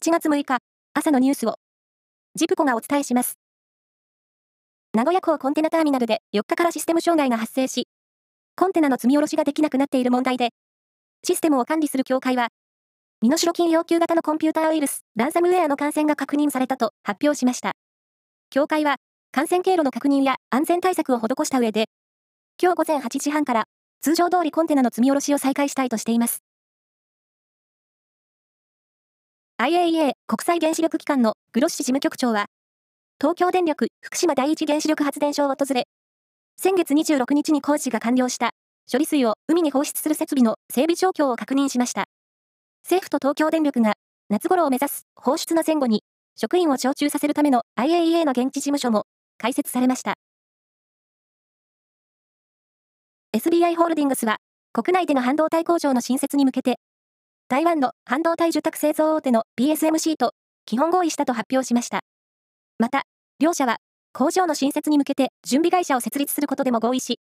7月6日、朝のニュースを、ジプコがお伝えします。名古屋港コンテナターミナルで4日からシステム障害が発生し、コンテナの積み下ろしができなくなっている問題で、システムを管理する協会は、身代金要求型のコンピューターウイルス、ランサムウェアの感染が確認されたと発表しました。協会は、感染経路の確認や安全対策を施した上で、今日午前8時半から通常通りコンテナの積み下ろしを再開したいとしています。IAEA 国際原子力機関のグロッシ事務局長は、東京電力福島第一原子力発電所を訪れ、先月26日に工事が完了した処理水を海に放出する設備の整備状況を確認しました。政府と東京電力が夏頃を目指す放出の前後に職員を常駐させるための IAEA の現地事務所も開設されました。SBI ホールディングスは国内での半導体工場の新設に向けて台湾の半導体受託製造大手の PSMC と基本合意したと発表しました。また、両社は工場の新設に向けて準備会社を設立することでも合意し、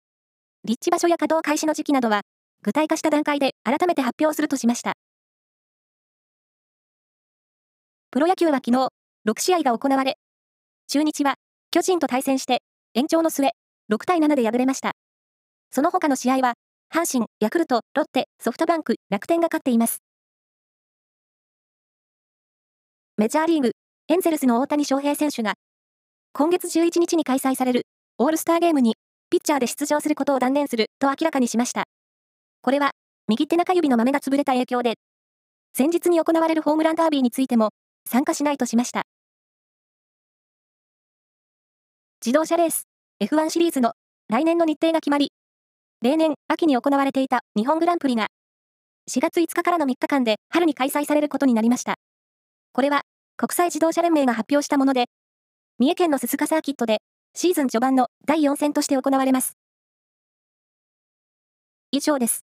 立地場所や稼働開始の時期などは具体化した段階で改めて発表するとしました。プロ野球は昨日、6試合が行われ、中日は巨人と対戦して延長の末、6対7で敗れました。その他の試合は、阪神、ヤクルト、ロッテ、ソフトバンク、楽天が勝っています。メジャーリーグ、エンゼルスの大谷翔平選手が、今月11日に開催されるオールスターゲームにピッチャーで出場することを断念すると明らかにしました。これは、右手中指の豆が潰れた影響で、前日に行われるホームランダービーについても参加しないとしました。自動車レース F1 シリーズの来年の日程が決まり、例年秋に行われていた日本グランプリが4月5日からの3日間で春に開催されることになりました。これは国際自動車連盟が発表したもので、三重県の鈴鹿サーキットでシーズン序盤の第4戦として行われます。以上です。